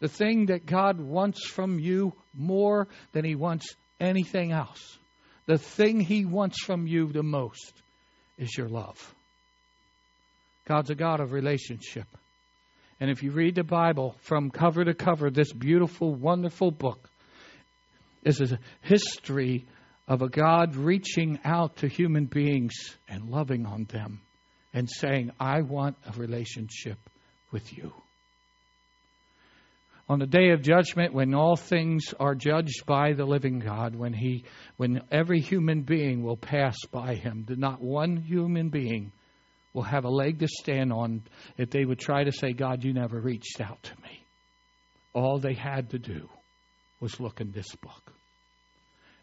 The thing that God wants from you more than He wants anything else. The thing He wants from you the most is your love. God's a God of relationship. And if you read the Bible from cover to cover, this beautiful, wonderful book is a history of a God reaching out to human beings and loving on them and saying, I want a relationship with you on the day of judgment when all things are judged by the living God, when he when every human being will pass by him, not one human being will have a leg to stand on if they would try to say, God, you never reached out to me. All they had to do was look in this book.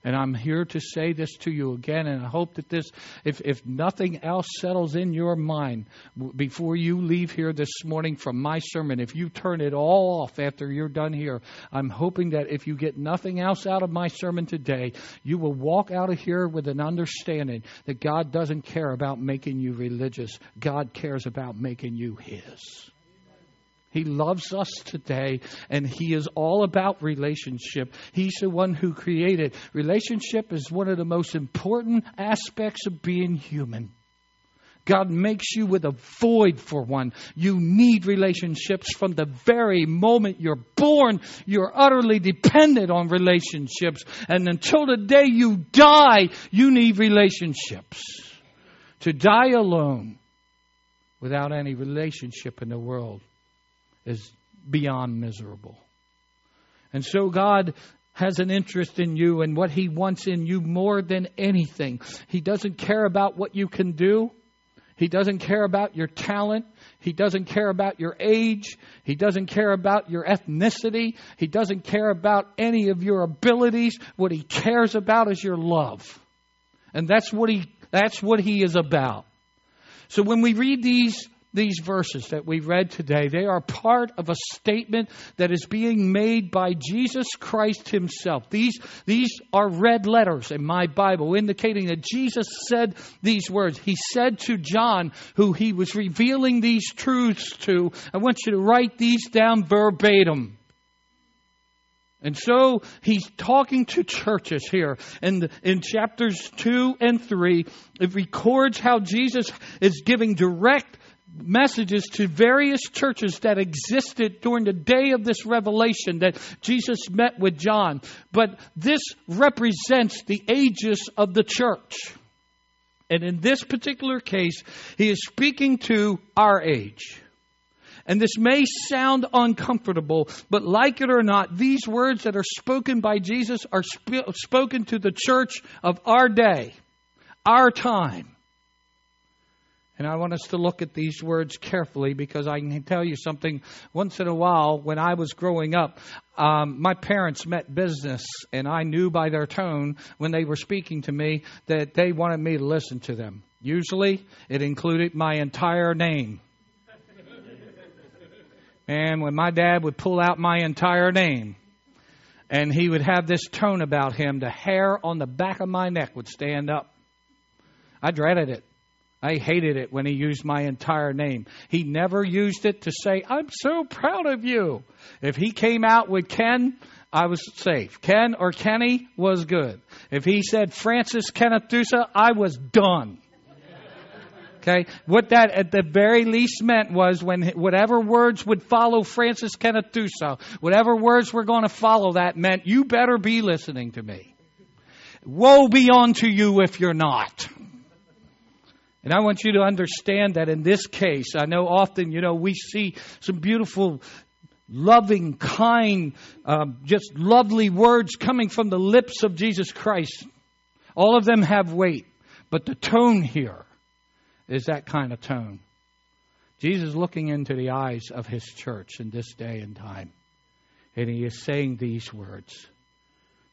And I'm here to say this to you again, and I hope that this, if, if nothing else settles in your mind before you leave here this morning from my sermon, if you turn it all off after you're done here, I'm hoping that if you get nothing else out of my sermon today, you will walk out of here with an understanding that God doesn't care about making you religious, God cares about making you His. He loves us today, and He is all about relationship. He's the one who created. Relationship is one of the most important aspects of being human. God makes you with a void for one. You need relationships from the very moment you're born. You're utterly dependent on relationships. And until the day you die, you need relationships. To die alone without any relationship in the world is beyond miserable. And so God has an interest in you and what He wants in you more than anything. He doesn't care about what you can do. He doesn't care about your talent. He doesn't care about your age. He doesn't care about your ethnicity. He doesn't care about any of your abilities. What he cares about is your love. And that's what he, that's what he is about. So when we read these these verses that we read today, they are part of a statement that is being made by Jesus Christ himself. These, these are red letters in my Bible indicating that Jesus said these words. He said to John, who he was revealing these truths to, I want you to write these down verbatim. And so he's talking to churches here. And in chapters 2 and 3, it records how Jesus is giving direct messages to various churches that existed during the day of this revelation that Jesus met with John. But this represents the ages of the church. And in this particular case, he is speaking to our age. And this may sound uncomfortable, but like it or not, these words that are spoken by Jesus are sp- spoken to the church of our day, our time. And I want us to look at these words carefully because I can tell you something. Once in a while, when I was growing up, um, my parents met business, and I knew by their tone when they were speaking to me that they wanted me to listen to them. Usually, it included my entire name. And when my dad would pull out my entire name, and he would have this tone about him, the hair on the back of my neck would stand up. I dreaded it. I hated it when he used my entire name. He never used it to say, I'm so proud of you. If he came out with Ken, I was safe. Ken or Kenny was good. If he said Francis Kenneth Dusa, I was done. Okay? What that at the very least meant was when whatever words would follow Francis Kenneth Dusa, whatever words were going to follow that meant you better be listening to me. Woe be unto you if you're not. And I want you to understand that in this case, I know often, you know, we see some beautiful, loving, kind, um, just lovely words coming from the lips of Jesus Christ. All of them have weight, but the tone here is that kind of tone. Jesus looking into the eyes of his church in this day and time, and he is saying these words.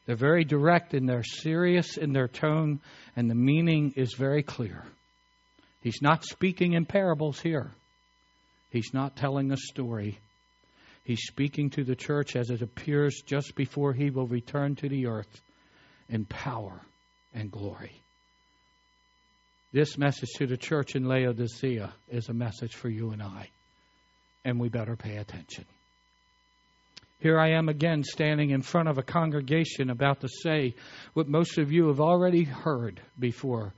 They're very direct and they're serious in their tone, and the meaning is very clear. He's not speaking in parables here. He's not telling a story. He's speaking to the church as it appears just before he will return to the earth in power and glory. This message to the church in Laodicea is a message for you and I, and we better pay attention. Here I am again standing in front of a congregation about to say what most of you have already heard before.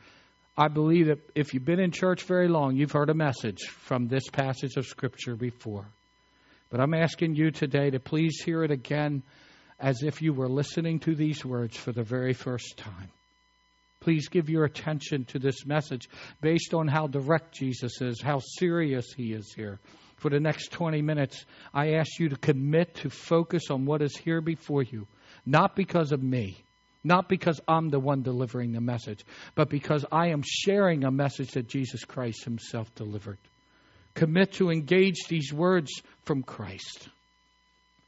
I believe that if you've been in church very long, you've heard a message from this passage of Scripture before. But I'm asking you today to please hear it again as if you were listening to these words for the very first time. Please give your attention to this message based on how direct Jesus is, how serious he is here for the next 20 minutes, I ask you to commit to focus on what is here before you, not because of me, not because I'm the one delivering the message, but because I am sharing a message that Jesus Christ Himself delivered. Commit to engage these words from Christ,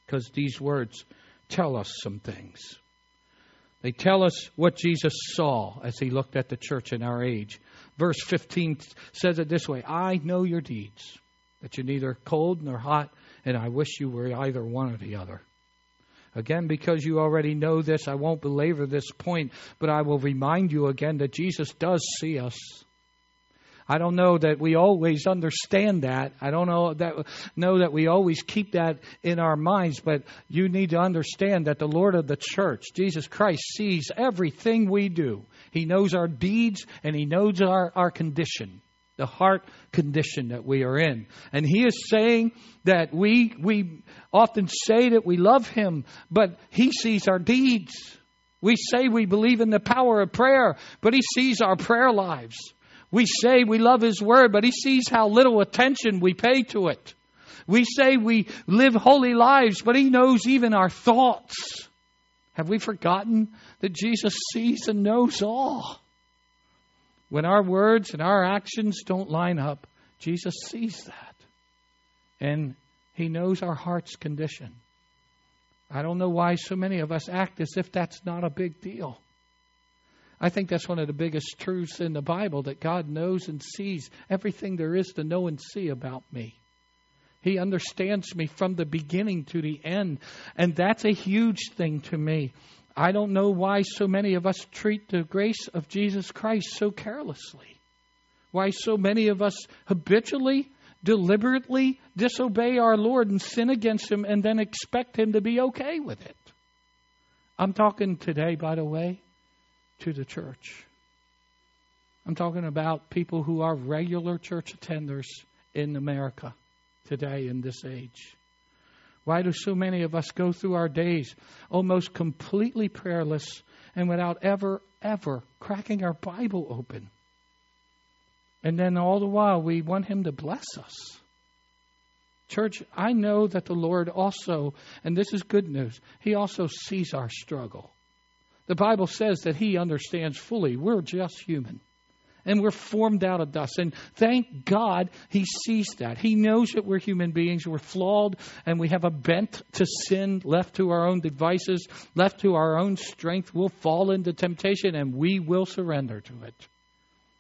because these words tell us some things. They tell us what Jesus saw as He looked at the church in our age. Verse 15 says it this way I know your deeds that you're neither cold nor hot, and I wish you were either one or the other. Again, because you already know this, I won't belabor this point, but I will remind you again that Jesus does see us. I don't know that we always understand that. I don't know that know that we always keep that in our minds, but you need to understand that the Lord of the church, Jesus Christ, sees everything we do. He knows our deeds and he knows our, our condition the heart condition that we are in. And he is saying that we we often say that we love him, but he sees our deeds. We say we believe in the power of prayer, but he sees our prayer lives. We say we love his word, but he sees how little attention we pay to it. We say we live holy lives, but he knows even our thoughts. Have we forgotten that Jesus sees and knows all? When our words and our actions don't line up, Jesus sees that. And He knows our heart's condition. I don't know why so many of us act as if that's not a big deal. I think that's one of the biggest truths in the Bible that God knows and sees everything there is to know and see about me. He understands me from the beginning to the end. And that's a huge thing to me. I don't know why so many of us treat the grace of Jesus Christ so carelessly. Why so many of us habitually, deliberately disobey our Lord and sin against Him and then expect Him to be okay with it. I'm talking today, by the way, to the church. I'm talking about people who are regular church attenders in America today in this age. Why do so many of us go through our days almost completely prayerless and without ever, ever cracking our Bible open? And then all the while we want Him to bless us. Church, I know that the Lord also, and this is good news, He also sees our struggle. The Bible says that He understands fully. We're just human and we're formed out of dust. And thank God he sees that. He knows that we're human beings, we're flawed, and we have a bent to sin, left to our own devices, left to our own strength. We'll fall into temptation and we will surrender to it.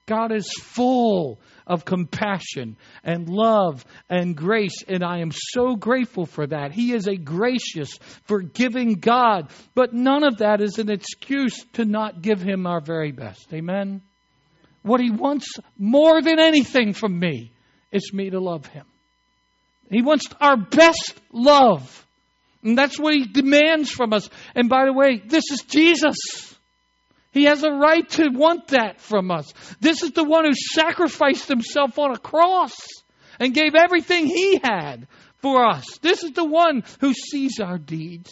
God is full of compassion and love and grace, and I am so grateful for that. He is a gracious, forgiving God, but none of that is an excuse to not give Him our very best. Amen? What he wants more than anything from me is me to love him. He wants our best love. And that's what he demands from us. And by the way, this is Jesus. He has a right to want that from us. This is the one who sacrificed himself on a cross and gave everything he had for us. This is the one who sees our deeds.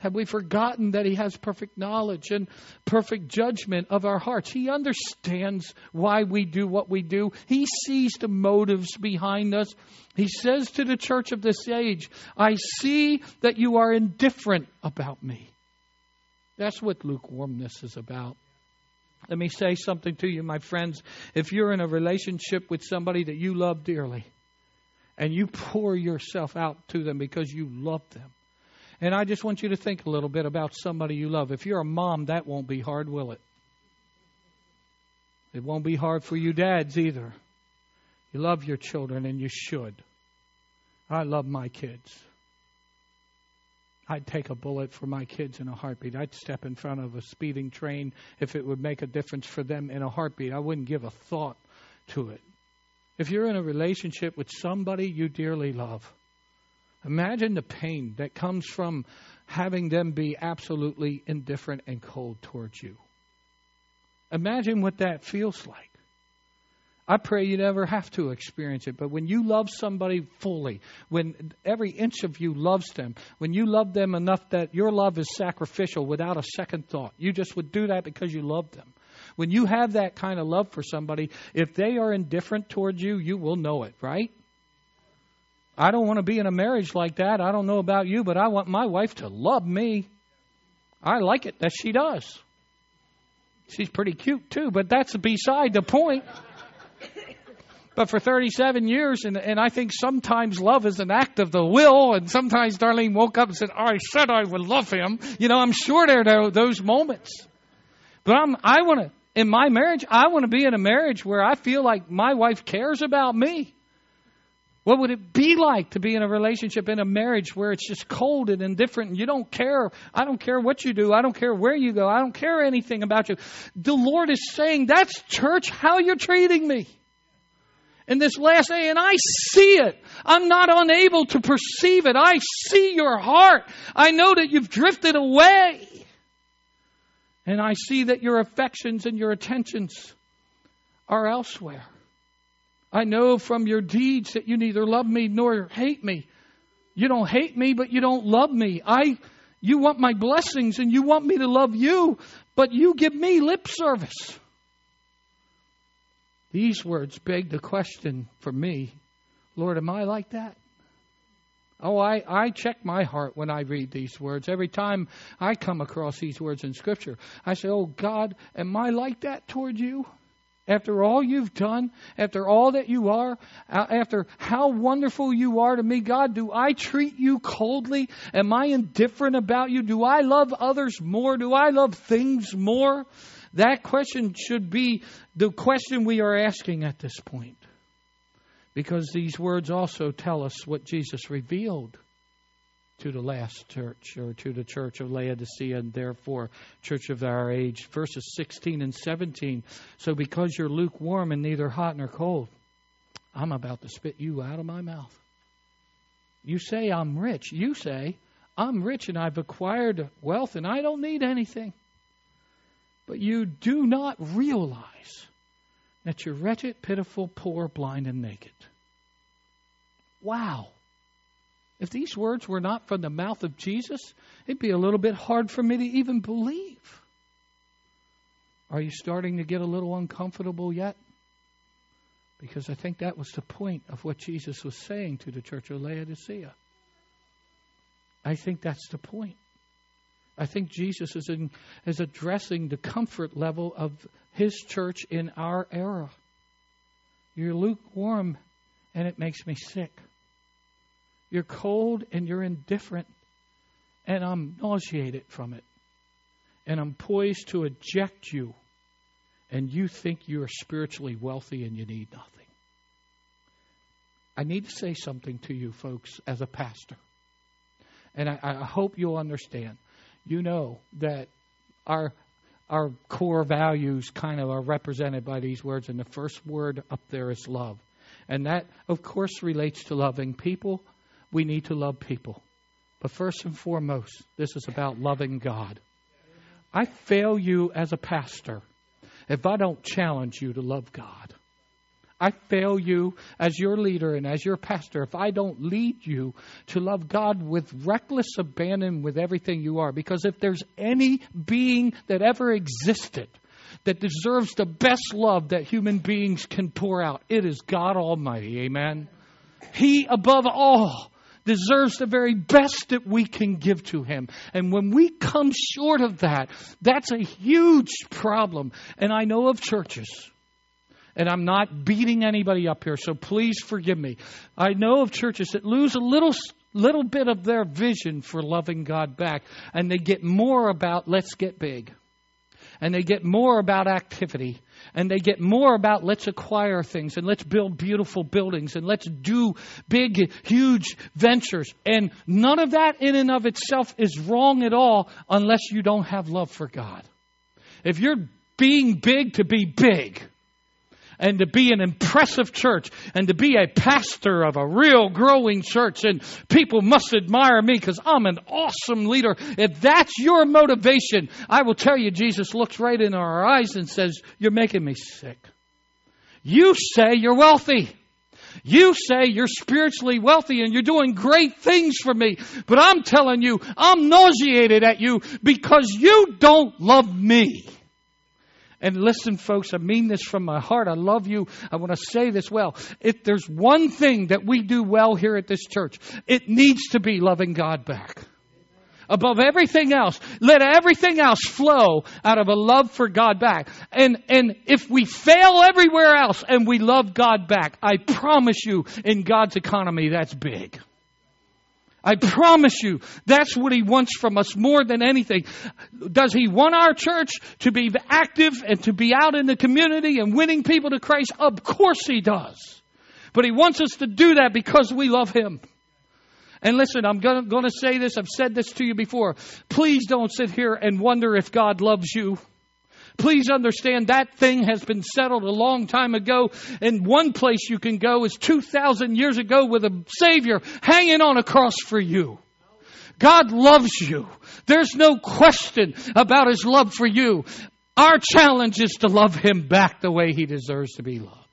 Have we forgotten that He has perfect knowledge and perfect judgment of our hearts? He understands why we do what we do. He sees the motives behind us. He says to the church of this age, I see that you are indifferent about me. That's what lukewarmness is about. Let me say something to you, my friends. If you're in a relationship with somebody that you love dearly, and you pour yourself out to them because you love them, and I just want you to think a little bit about somebody you love. If you're a mom, that won't be hard, will it? It won't be hard for you dads either. You love your children, and you should. I love my kids. I'd take a bullet for my kids in a heartbeat. I'd step in front of a speeding train if it would make a difference for them in a heartbeat. I wouldn't give a thought to it. If you're in a relationship with somebody you dearly love, Imagine the pain that comes from having them be absolutely indifferent and cold towards you. Imagine what that feels like. I pray you never have to experience it, but when you love somebody fully, when every inch of you loves them, when you love them enough that your love is sacrificial without a second thought, you just would do that because you love them. When you have that kind of love for somebody, if they are indifferent towards you, you will know it, right? I don't want to be in a marriage like that. I don't know about you, but I want my wife to love me. I like it that she does. She's pretty cute too, but that's beside the point. But for 37 years, and, and I think sometimes love is an act of the will, and sometimes Darlene woke up and said, I said I would love him. You know, I'm sure there are those moments. But I'm, I want to, in my marriage, I want to be in a marriage where I feel like my wife cares about me. What would it be like to be in a relationship, in a marriage where it's just cold and indifferent and you don't care? I don't care what you do. I don't care where you go. I don't care anything about you. The Lord is saying, that's church, how you're treating me. In this last day, and I see it. I'm not unable to perceive it. I see your heart. I know that you've drifted away. And I see that your affections and your attentions are elsewhere. I know from your deeds that you neither love me nor hate me. You don't hate me, but you don't love me. I, you want my blessings and you want me to love you, but you give me lip service. These words beg the question for me Lord, am I like that? Oh, I, I check my heart when I read these words. Every time I come across these words in Scripture, I say, Oh, God, am I like that toward you? After all you've done, after all that you are, uh, after how wonderful you are to me, God, do I treat you coldly? Am I indifferent about you? Do I love others more? Do I love things more? That question should be the question we are asking at this point. Because these words also tell us what Jesus revealed to the last church or to the church of Laodicea and therefore church of our age. Verses 16 and 17. So because you're lukewarm and neither hot nor cold, I'm about to spit you out of my mouth. You say I'm rich. You say I'm rich and I've acquired wealth and I don't need anything. But you do not realize that you're wretched, pitiful, poor, blind, and naked. Wow. If these words were not from the mouth of Jesus, it'd be a little bit hard for me to even believe. Are you starting to get a little uncomfortable yet? Because I think that was the point of what Jesus was saying to the church of Laodicea. I think that's the point. I think Jesus is, in, is addressing the comfort level of his church in our era. You're lukewarm, and it makes me sick. You're cold and you're indifferent, and I'm nauseated from it. And I'm poised to eject you, and you think you're spiritually wealthy and you need nothing. I need to say something to you, folks, as a pastor. And I, I hope you'll understand. You know that our our core values kind of are represented by these words, and the first word up there is love. And that, of course, relates to loving people, we need to love people. But first and foremost, this is about loving God. I fail you as a pastor if I don't challenge you to love God. I fail you as your leader and as your pastor if I don't lead you to love God with reckless abandon with everything you are. Because if there's any being that ever existed that deserves the best love that human beings can pour out, it is God Almighty. Amen. He above all deserves the very best that we can give to him. And when we come short of that, that's a huge problem. And I know of churches and I'm not beating anybody up here, so please forgive me. I know of churches that lose a little little bit of their vision for loving God back, and they get more about let's get big. And they get more about activity and they get more about let's acquire things and let's build beautiful buildings and let's do big, huge ventures. And none of that in and of itself is wrong at all unless you don't have love for God. If you're being big to be big, and to be an impressive church and to be a pastor of a real growing church and people must admire me because I'm an awesome leader. If that's your motivation, I will tell you, Jesus looks right in our eyes and says, You're making me sick. You say you're wealthy. You say you're spiritually wealthy and you're doing great things for me, but I'm telling you, I'm nauseated at you because you don't love me. And listen, folks, I mean this from my heart. I love you. I want to say this well. If there's one thing that we do well here at this church, it needs to be loving God back. Above everything else, let everything else flow out of a love for God back. And, and if we fail everywhere else and we love God back, I promise you, in God's economy, that's big. I promise you, that's what He wants from us more than anything. Does He want our church to be active and to be out in the community and winning people to Christ? Of course He does. But He wants us to do that because we love Him. And listen, I'm going to say this. I've said this to you before. Please don't sit here and wonder if God loves you. Please understand that thing has been settled a long time ago. And one place you can go is 2,000 years ago with a Savior hanging on a cross for you. God loves you. There's no question about His love for you. Our challenge is to love Him back the way He deserves to be loved.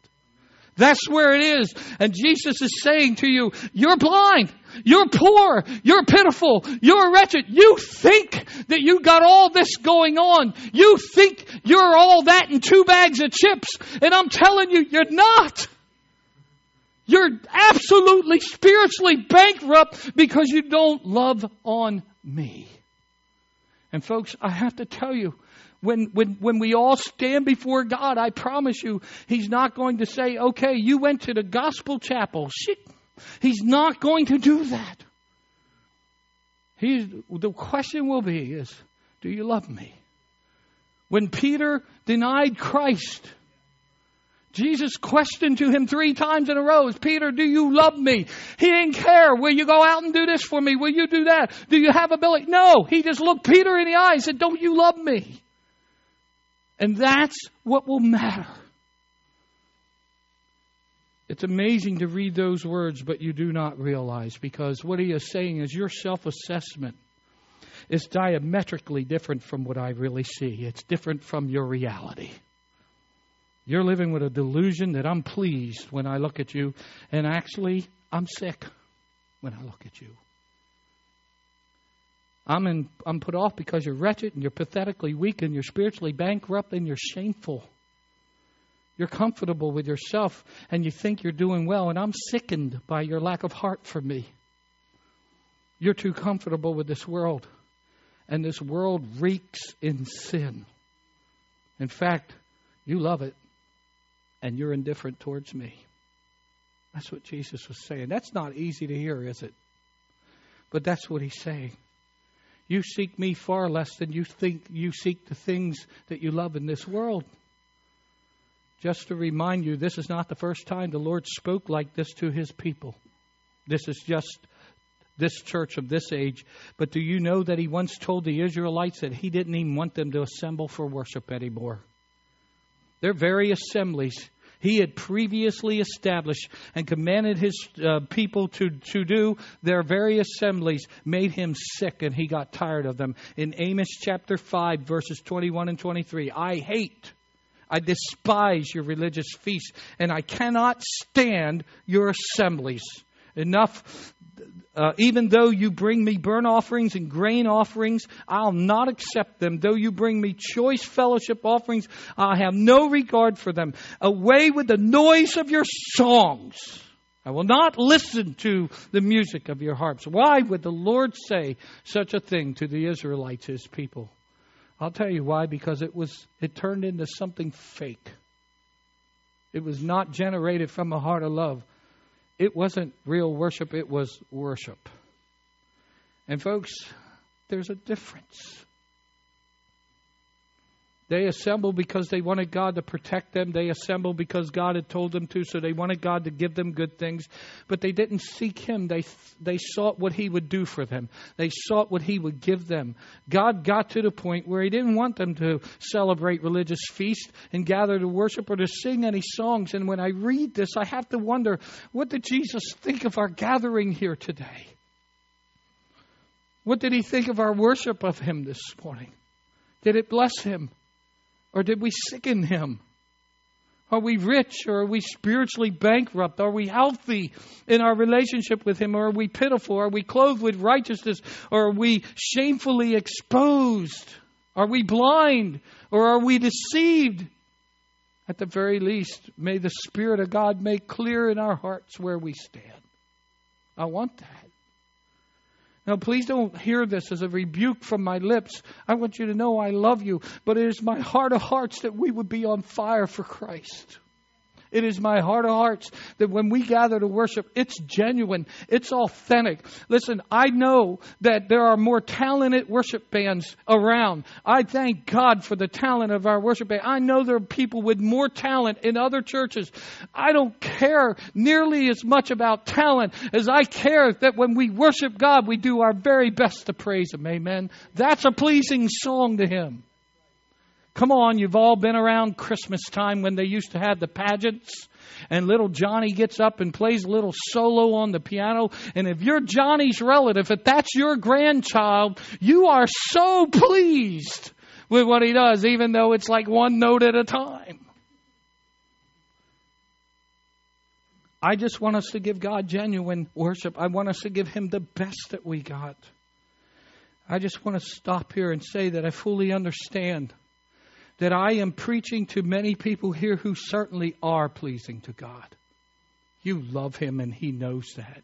That's where it is. And Jesus is saying to you, you're blind. You're poor. You're pitiful. You're wretched. You think that you got all this going on. You think you're all that in two bags of chips. And I'm telling you, you're not. You're absolutely spiritually bankrupt because you don't love on me. And folks, I have to tell you, when, when, when we all stand before God, I promise you, He's not going to say, okay, you went to the gospel chapel. Shit. He's not going to do that. He's, the question will be is, do you love me? When Peter denied Christ, Jesus questioned to him three times in a row, Peter, do you love me? He didn't care. Will you go out and do this for me? Will you do that? Do you have ability? No. He just looked Peter in the eye and said, don't you love me? And that's what will matter. It's amazing to read those words, but you do not realize because what he is saying is your self assessment is diametrically different from what I really see. It's different from your reality. You're living with a delusion that I'm pleased when I look at you, and actually, I'm sick when I look at you. I'm, in, I'm put off because you're wretched and you're pathetically weak and you're spiritually bankrupt and you're shameful. You're comfortable with yourself and you think you're doing well, and I'm sickened by your lack of heart for me. You're too comfortable with this world, and this world reeks in sin. In fact, you love it, and you're indifferent towards me. That's what Jesus was saying. That's not easy to hear, is it? But that's what he's saying. You seek me far less than you think you seek the things that you love in this world. Just to remind you, this is not the first time the Lord spoke like this to his people. This is just this church of this age. But do you know that he once told the Israelites that he didn't even want them to assemble for worship anymore? Their very assemblies he had previously established and commanded his uh, people to, to do, their very assemblies made him sick and he got tired of them. In Amos chapter 5, verses 21 and 23, I hate, I despise your religious feasts, and I cannot stand your assemblies. Enough uh, even though you bring me burnt offerings and grain offerings, I'll not accept them. Though you bring me choice fellowship offerings, I have no regard for them. Away with the noise of your songs. I will not listen to the music of your harps. Why would the Lord say such a thing to the Israelites, his people? I'll tell you why, because it was it turned into something fake. It was not generated from a heart of love it wasn't real worship, it was worship. And folks, there's a difference. They assembled because they wanted God to protect them. They assembled because God had told them to, so they wanted God to give them good things. But they didn't seek Him. They, they sought what He would do for them, they sought what He would give them. God got to the point where He didn't want them to celebrate religious feasts and gather to worship or to sing any songs. And when I read this, I have to wonder what did Jesus think of our gathering here today? What did He think of our worship of Him this morning? Did it bless Him? Or did we sicken him? Are we rich or are we spiritually bankrupt? Are we healthy in our relationship with Him or are we pitiful? Are we clothed with righteousness or are we shamefully exposed? Are we blind or are we deceived? At the very least, may the Spirit of God make clear in our hearts where we stand. I want that. Now, please don't hear this as a rebuke from my lips. I want you to know I love you, but it is my heart of hearts that we would be on fire for Christ. It is my heart of hearts that when we gather to worship, it's genuine, it's authentic. Listen, I know that there are more talented worship bands around. I thank God for the talent of our worship band. I know there are people with more talent in other churches. I don't care nearly as much about talent as I care that when we worship God, we do our very best to praise Him. Amen. That's a pleasing song to Him. Come on, you've all been around Christmas time when they used to have the pageants and little Johnny gets up and plays a little solo on the piano. And if you're Johnny's relative, if that's your grandchild, you are so pleased with what he does, even though it's like one note at a time. I just want us to give God genuine worship. I want us to give Him the best that we got. I just want to stop here and say that I fully understand that I am preaching to many people here who certainly are pleasing to God. You love Him and He knows that.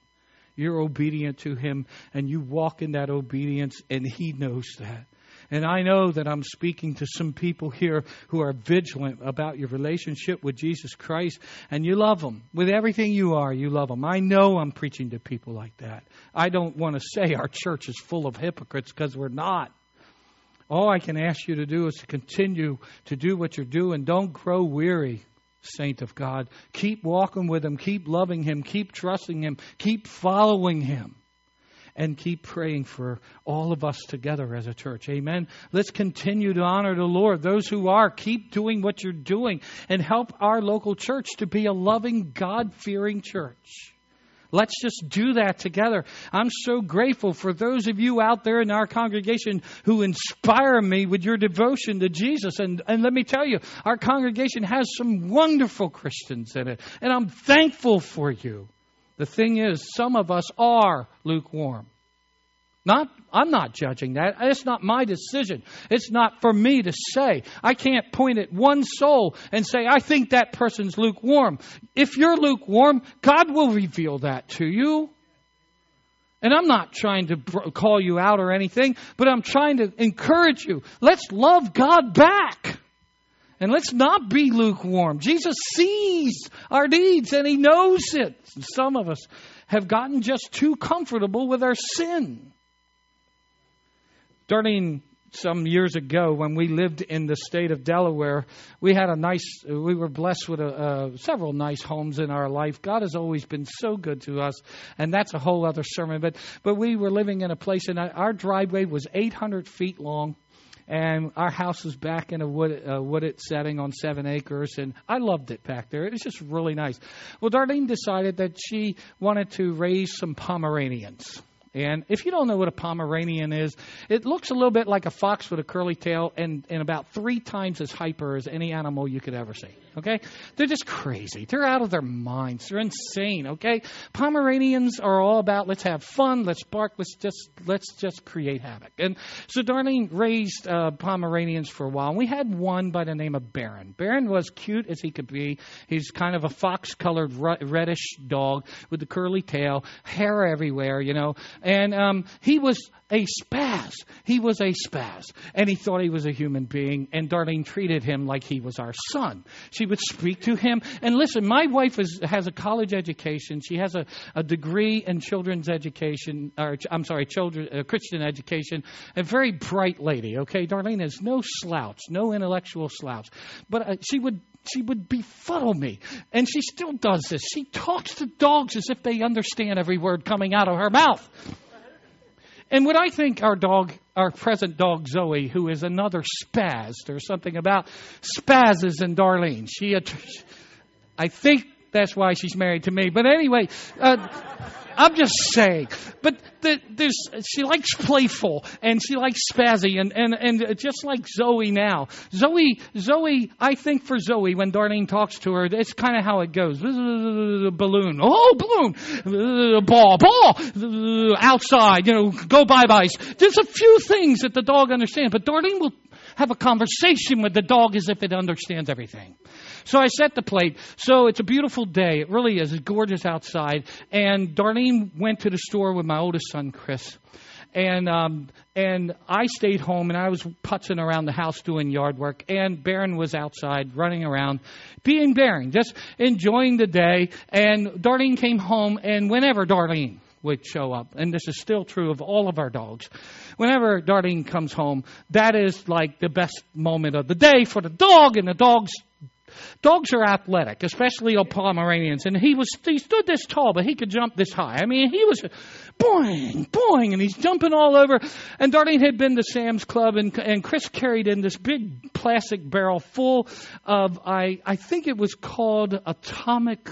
You're obedient to Him and you walk in that obedience and He knows that. And I know that I'm speaking to some people here who are vigilant about your relationship with Jesus Christ, and you love Him. With everything you are, you love Him. I know I'm preaching to people like that. I don't want to say our church is full of hypocrites because we're not. All I can ask you to do is to continue to do what you're doing. Don't grow weary, saint of God. Keep walking with Him. Keep loving Him. Keep trusting Him. Keep following Him. And keep praying for all of us together as a church. Amen. Let's continue to honor the Lord. Those who are, keep doing what you're doing and help our local church to be a loving, God fearing church. Let's just do that together. I'm so grateful for those of you out there in our congregation who inspire me with your devotion to Jesus. And, and let me tell you, our congregation has some wonderful Christians in it. And I'm thankful for you. The thing is, some of us are lukewarm. Not, I'm not judging that. It's not my decision. It's not for me to say. I can't point at one soul and say, I think that person's lukewarm. If you're lukewarm, God will reveal that to you. And I'm not trying to call you out or anything, but I'm trying to encourage you. Let's love God back. And let's not be lukewarm. Jesus sees our deeds and He knows it. Some of us have gotten just too comfortable with our sin. Starting some years ago when we lived in the state of Delaware, we had a nice, we were blessed with a, uh, several nice homes in our life. God has always been so good to us, and that's a whole other sermon. But but we were living in a place, and our driveway was 800 feet long. And our house was back in a wood, uh, wooded setting on seven acres, and I loved it back there. It was just really nice. Well, Darlene decided that she wanted to raise some Pomeranians. And if you don't know what a Pomeranian is, it looks a little bit like a fox with a curly tail and, and about three times as hyper as any animal you could ever see. Okay? They're just crazy. They're out of their minds. They're insane. Okay? Pomeranians are all about let's have fun, let's bark, let's just let's just create havoc. And so Darlene raised uh, Pomeranians for a while. And we had one by the name of Baron. Baron was cute as he could be. He's kind of a fox colored reddish dog with the curly tail, hair everywhere, you know. And um, he was a spaz. He was a spaz. And he thought he was a human being, and Darlene treated him like he was our son. She would speak to him. And listen, my wife is, has a college education. She has a, a degree in children's education, or I'm sorry, children, uh, Christian education. A very bright lady, okay? Darlene is no slouch, no intellectual slouch. But uh, she would she would befuddle me. And she still does this. She talks to dogs as if they understand every word coming out of her mouth. And what I think our dog, our present dog Zoe, who is another spaz, there's something about spazzes and Darlene. She, I think that's why she's married to me. But anyway, uh, I'm just saying. But the, there's, she likes playful and she likes spazzy and, and, and just like Zoe now. Zoe, Zoe, I think for Zoe, when Darlene talks to her, it's kind of how it goes. Balloon. Oh, balloon. Ball, ball. Outside, you know, go bye-byes. There's a few things that the dog understands, but Darlene will have a conversation with the dog as if it understands everything. So I set the plate. So it's a beautiful day. It really is. It's gorgeous outside. And Darlene went to the store with my oldest son, Chris. And um, and I stayed home and I was putzing around the house doing yard work. And Baron was outside running around, being Baron, just enjoying the day. And Darlene came home, and whenever Darlene would show up, and this is still true of all of our dogs, whenever Darlene comes home, that is like the best moment of the day for the dog, and the dog's Dogs are athletic, especially old Pomeranians. And he was he stood this tall, but he could jump this high. I mean, he was boing, boing, and he's jumping all over. And Darlene had been to Sam's Club, and and Chris carried in this big plastic barrel full of I I think it was called atomic.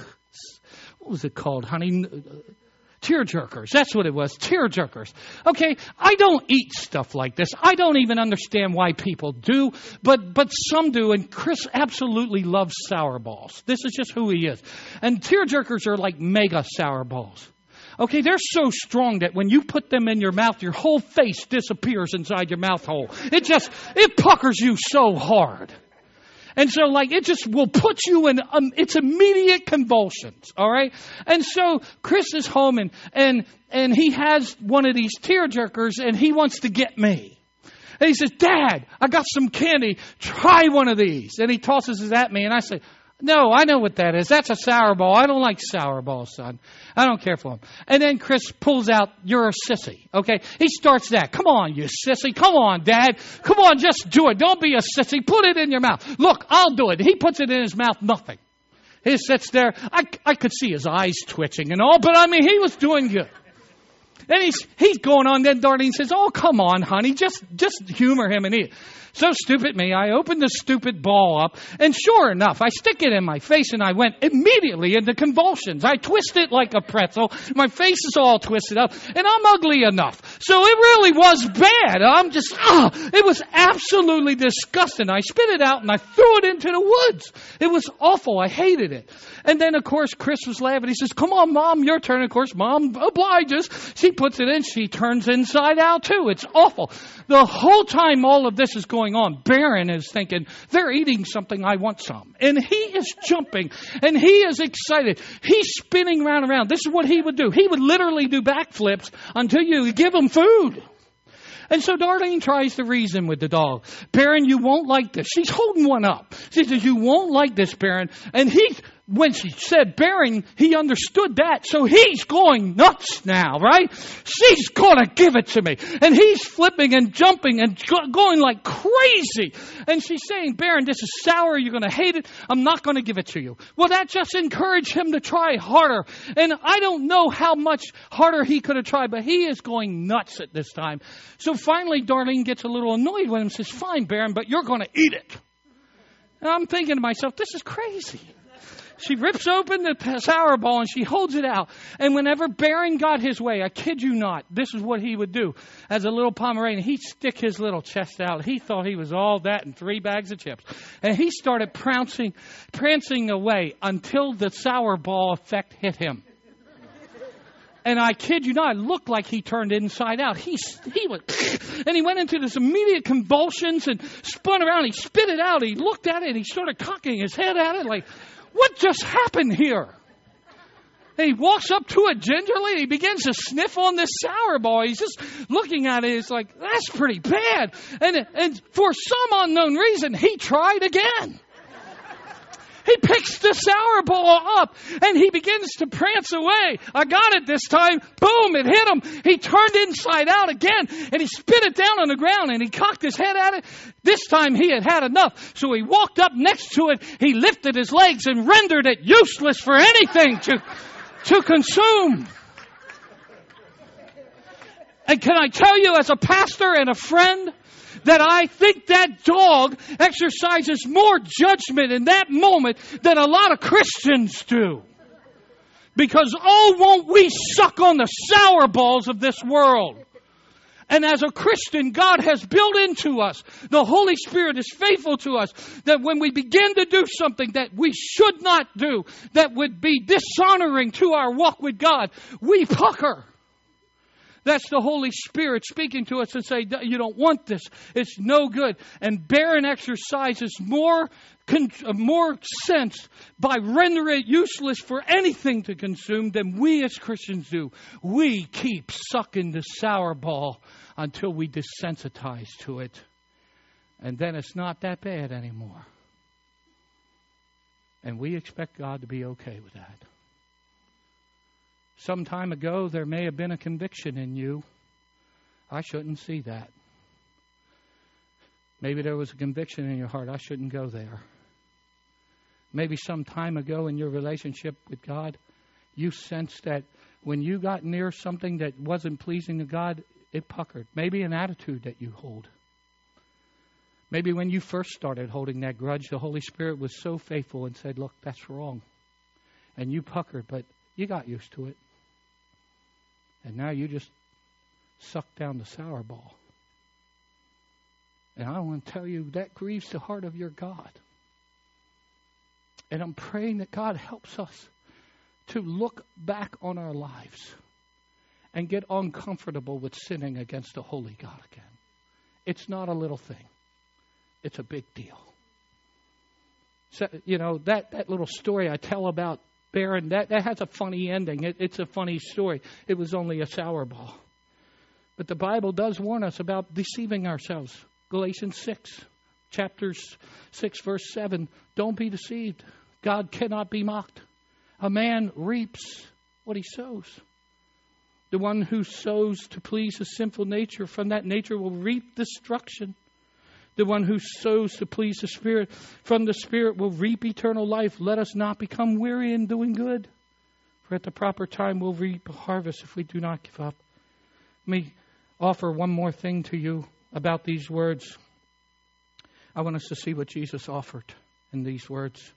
What was it called, honey? Tear jerkers. That's what it was. Tear jerkers. Okay, I don't eat stuff like this. I don't even understand why people do, but but some do. And Chris absolutely loves sour balls. This is just who he is. And tear jerkers are like mega sour balls. Okay, they're so strong that when you put them in your mouth, your whole face disappears inside your mouth hole. It just it puckers you so hard. And so, like, it just will put you in, um, it's immediate convulsions, all right? And so, Chris is home and, and, and he has one of these tear jerkers and he wants to get me. And he says, Dad, I got some candy. Try one of these. And he tosses it at me and I say, no, I know what that is. That's a sour ball. I don't like sour balls, son. I don't care for them. And then Chris pulls out, you're a sissy. Okay? He starts that. Come on, you sissy. Come on, dad. Come on, just do it. Don't be a sissy. Put it in your mouth. Look, I'll do it. He puts it in his mouth, nothing. He sits there. I, I could see his eyes twitching and all, but I mean, he was doing good. Then he's, he's going on. Then Darlene says, Oh, come on, honey. Just, just humor him and eat. So stupid me, I opened the stupid ball up, and sure enough, I stick it in my face and I went immediately into convulsions. I twist it like a pretzel. My face is all twisted up, and I'm ugly enough. So it really was bad. I'm just, ah, it was absolutely disgusting. I spit it out and I threw it into the woods. It was awful. I hated it. And then, of course, Chris was laughing. He says, Come on, Mom, your turn. Of course, Mom obliges. She puts it in. She turns inside out, too. It's awful. The whole time all of this is going on, Baron is thinking, They're eating something. I want some. And he is jumping and he is excited. He's spinning round and round. This is what he would do. He would literally do backflips until you give him food. And so Darlene tries to reason with the dog. Baron, you won't like this. She's holding one up. She says, You won't like this, Baron. And he when she said Baron, he understood that. So he's going nuts now, right? She's gonna give it to me. And he's flipping and jumping and going like crazy. And she's saying, Baron, this is sour. You're gonna hate it. I'm not gonna give it to you. Well, that just encouraged him to try harder. And I don't know how much harder he could have tried, but he is going nuts at this time. So finally, Darlene gets a little annoyed with him and says, fine, Baron, but you're gonna eat it. And I'm thinking to myself, this is crazy. She rips open the sour ball and she holds it out. And whenever Baron got his way, I kid you not, this is what he would do. As a little Pomeranian, he'd stick his little chest out. He thought he was all that and three bags of chips. And he started prancing, prancing away until the sour ball effect hit him. And I kid you not, it looked like he turned inside out. He, he was, and he went into this immediate convulsions and spun around. He spit it out. He looked at it. And he started cocking his head at it like, what just happened here? And he walks up to it gingerly. He begins to sniff on this sour ball. He's just looking at it. It's like, that's pretty bad. And, and for some unknown reason, he tried again. He picks the sour ball up and he begins to prance away. I got it this time. Boom, it hit him. He turned inside out again and he spit it down on the ground and he cocked his head at it. This time he had had enough. So he walked up next to it. He lifted his legs and rendered it useless for anything to, to consume. And can I tell you as a pastor and a friend, that I think that dog exercises more judgment in that moment than a lot of Christians do. Because oh, won't we suck on the sour balls of this world? And as a Christian, God has built into us, the Holy Spirit is faithful to us, that when we begin to do something that we should not do, that would be dishonoring to our walk with God, we pucker. That's the Holy Spirit speaking to us and say, you don't want this. It's no good. And Baron exercises more, uh, more sense by rendering it useless for anything to consume than we as Christians do. We keep sucking the sour ball until we desensitize to it. And then it's not that bad anymore. And we expect God to be okay with that. Some time ago, there may have been a conviction in you. I shouldn't see that. Maybe there was a conviction in your heart. I shouldn't go there. Maybe some time ago in your relationship with God, you sensed that when you got near something that wasn't pleasing to God, it puckered. Maybe an attitude that you hold. Maybe when you first started holding that grudge, the Holy Spirit was so faithful and said, Look, that's wrong. And you puckered, but you got used to it. And now you just suck down the sour ball. And I want to tell you that grieves the heart of your God. And I'm praying that God helps us to look back on our lives and get uncomfortable with sinning against the holy God again. It's not a little thing, it's a big deal. So, you know, that, that little story I tell about Baron. That, that has a funny ending. It, it's a funny story. It was only a sour ball. But the Bible does warn us about deceiving ourselves. Galatians 6, chapters 6, verse 7. Don't be deceived. God cannot be mocked. A man reaps what he sows. The one who sows to please his sinful nature, from that nature will reap destruction. The one who sows to please the Spirit from the Spirit will reap eternal life. Let us not become weary in doing good, for at the proper time we'll reap a harvest if we do not give up. Let me offer one more thing to you about these words. I want us to see what Jesus offered in these words.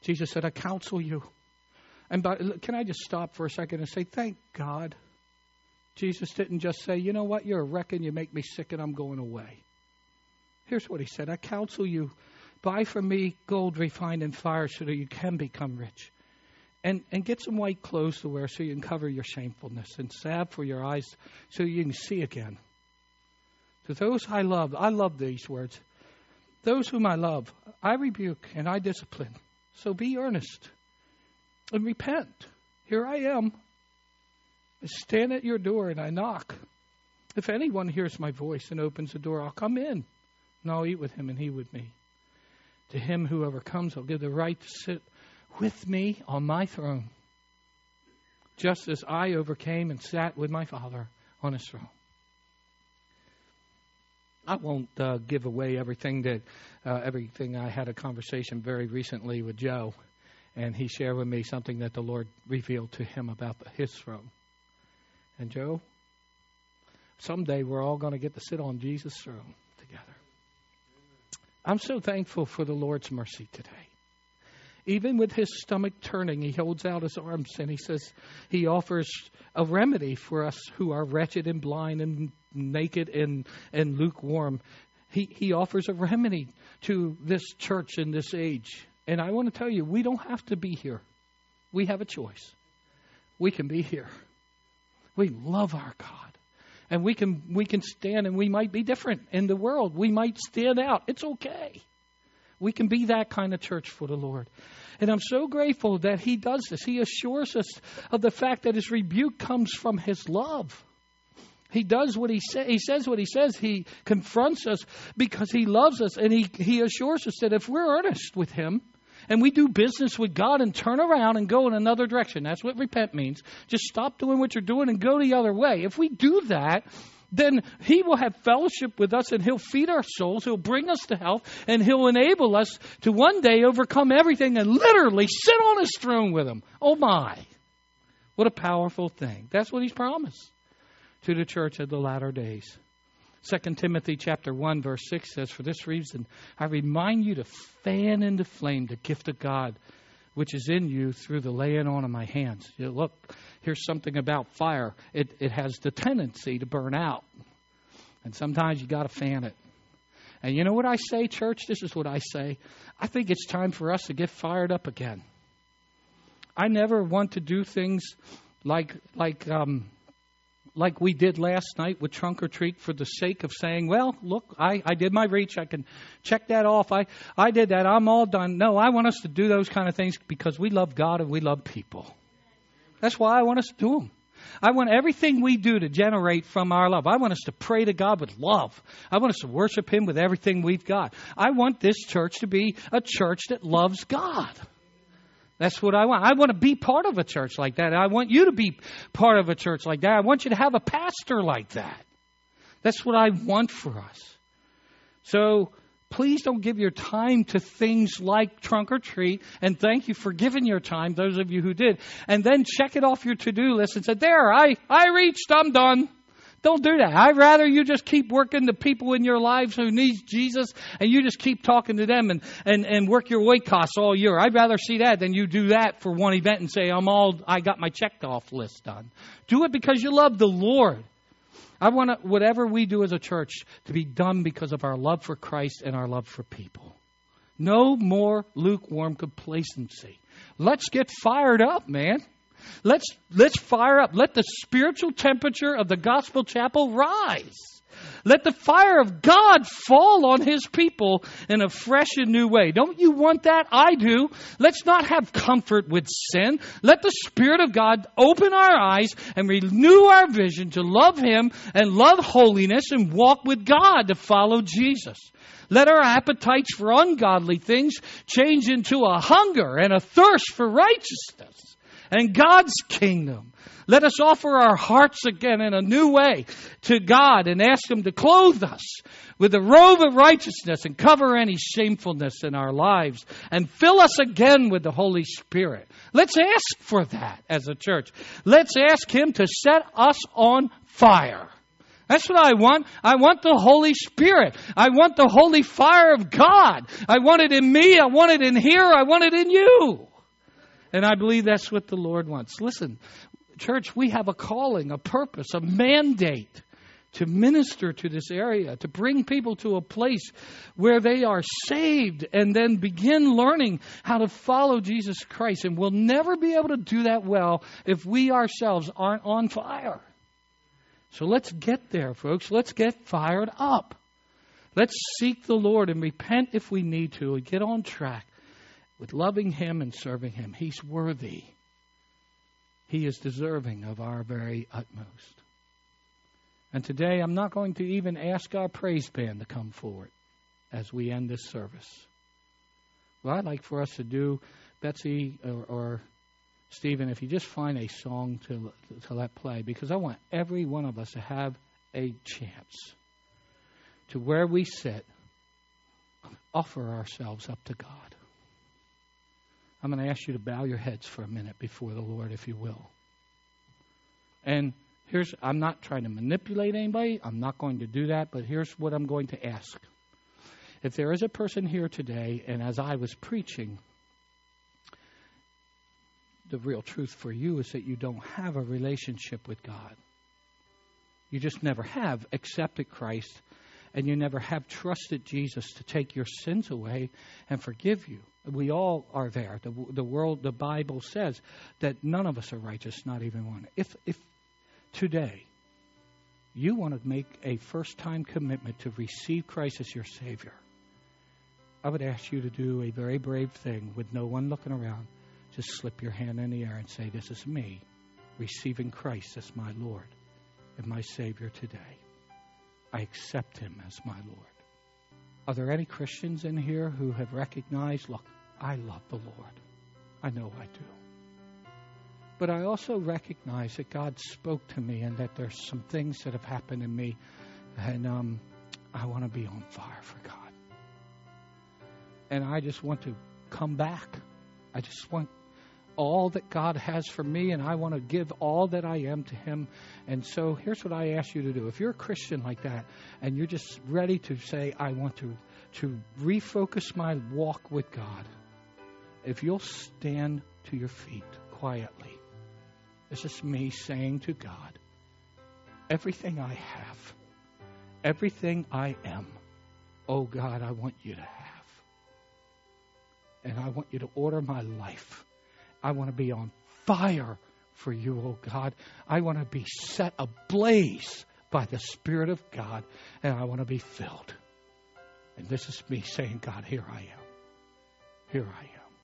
Jesus said, I counsel you. And by, can I just stop for a second and say, thank God. Jesus didn't just say, you know what, you're a wreck and you make me sick and I'm going away. Here's what he said I counsel you, buy from me gold refined in fire so that you can become rich. And, and get some white clothes to wear so you can cover your shamefulness, and salve for your eyes so you can see again. To those I love, I love these words. Those whom I love, I rebuke and I discipline. So be earnest and repent. Here I am. I stand at your door and I knock. If anyone hears my voice and opens the door, I'll come in and I'll eat with him and he with me. To him who overcomes, I'll give the right to sit with me on my throne, just as I overcame and sat with my Father on his throne. I won't uh, give away everything that uh, everything. I had a conversation very recently with Joe, and he shared with me something that the Lord revealed to him about his throne. And Joe, someday we're all going to get to sit on Jesus' throne together. I'm so thankful for the Lord's mercy today. Even with his stomach turning, he holds out his arms and he says, He offers a remedy for us who are wretched and blind and naked and, and lukewarm. He, he offers a remedy to this church in this age. And I want to tell you, we don't have to be here. We have a choice. We can be here. We love our God and we can we can stand and we might be different in the world. We might stand out. It's okay. We can be that kind of church for the Lord. And I'm so grateful that He does this. He assures us of the fact that His rebuke comes from His love. He does what he says. He says what he says. He confronts us because he loves us, and he he assures us that if we're earnest with him, and we do business with God and turn around and go in another direction. That's what repent means. Just stop doing what you're doing and go the other way. If we do that, then He will have fellowship with us and He'll feed our souls. He'll bring us to health and He'll enable us to one day overcome everything and literally sit on His throne with Him. Oh my. What a powerful thing. That's what He's promised to the church of the latter days. 2 Timothy chapter 1 verse 6 says, For this reason I remind you to fan into flame the gift of God which is in you through the laying on of my hands. You look, here's something about fire. It, it has the tendency to burn out. And sometimes you got to fan it. And you know what I say, church? This is what I say. I think it's time for us to get fired up again. I never want to do things like like um, like we did last night with Trunk or Treat for the sake of saying, well, look, I, I did my reach. I can check that off. I, I did that. I'm all done. No, I want us to do those kind of things because we love God and we love people. That's why I want us to do them. I want everything we do to generate from our love. I want us to pray to God with love. I want us to worship Him with everything we've got. I want this church to be a church that loves God. That's what I want. I want to be part of a church like that. I want you to be part of a church like that. I want you to have a pastor like that. That's what I want for us. So please don't give your time to things like trunk or treat. And thank you for giving your time, those of you who did. And then check it off your to do list and say, There, I, I reached, I'm done. Don't do that. I'd rather you just keep working the people in your lives who need Jesus and you just keep talking to them and, and, and work your weight costs all year. I'd rather see that than you do that for one event and say, I'm all, I got my checked off list done. Do it because you love the Lord. I want whatever we do as a church to be done because of our love for Christ and our love for people. No more lukewarm complacency. Let's get fired up, man. Let's, let's fire up. Let the spiritual temperature of the gospel chapel rise. Let the fire of God fall on his people in a fresh and new way. Don't you want that? I do. Let's not have comfort with sin. Let the Spirit of God open our eyes and renew our vision to love him and love holiness and walk with God to follow Jesus. Let our appetites for ungodly things change into a hunger and a thirst for righteousness and God's kingdom. Let us offer our hearts again in a new way to God and ask Him to clothe us with the robe of righteousness and cover any shamefulness in our lives and fill us again with the Holy Spirit. Let's ask for that as a church. Let's ask Him to set us on fire. That's what I want. I want the Holy Spirit. I want the holy fire of God. I want it in me. I want it in here. I want it in you. And I believe that's what the Lord wants. Listen, church, we have a calling, a purpose, a mandate to minister to this area, to bring people to a place where they are saved and then begin learning how to follow Jesus Christ. And we'll never be able to do that well if we ourselves aren't on fire. So let's get there, folks. Let's get fired up. Let's seek the Lord and repent if we need to and get on track with loving Him and serving Him. He's worthy. He is deserving of our very utmost. And today, I'm not going to even ask our praise band to come forward as we end this service. What I'd like for us to do, Betsy or, or Stephen, if you just find a song to, to let play, because I want every one of us to have a chance to where we sit, offer ourselves up to God. I'm going to ask you to bow your heads for a minute before the Lord, if you will. And here's, I'm not trying to manipulate anybody. I'm not going to do that, but here's what I'm going to ask. If there is a person here today, and as I was preaching, the real truth for you is that you don't have a relationship with God. You just never have accepted Christ, and you never have trusted Jesus to take your sins away and forgive you. We all are there. The, the world, the Bible says that none of us are righteous, not even one. If, if today you want to make a first time commitment to receive Christ as your Savior, I would ask you to do a very brave thing with no one looking around. Just slip your hand in the air and say, This is me receiving Christ as my Lord and my Savior today. I accept Him as my Lord. Are there any Christians in here who have recognized, look, I love the Lord? I know I do. But I also recognize that God spoke to me and that there's some things that have happened in me, and um, I want to be on fire for God. And I just want to come back. I just want all that God has for me, and I want to give all that I am to Him. And so here's what I ask you to do. If you're a Christian like that, and you're just ready to say, I want to, to refocus my walk with God, if you'll stand to your feet quietly, this is me saying to God, everything I have, everything I am, oh God, I want you to have. And I want you to order my life I want to be on fire for you, oh God. I want to be set ablaze by the Spirit of God, and I want to be filled. And this is me saying, God, here I am. Here I am.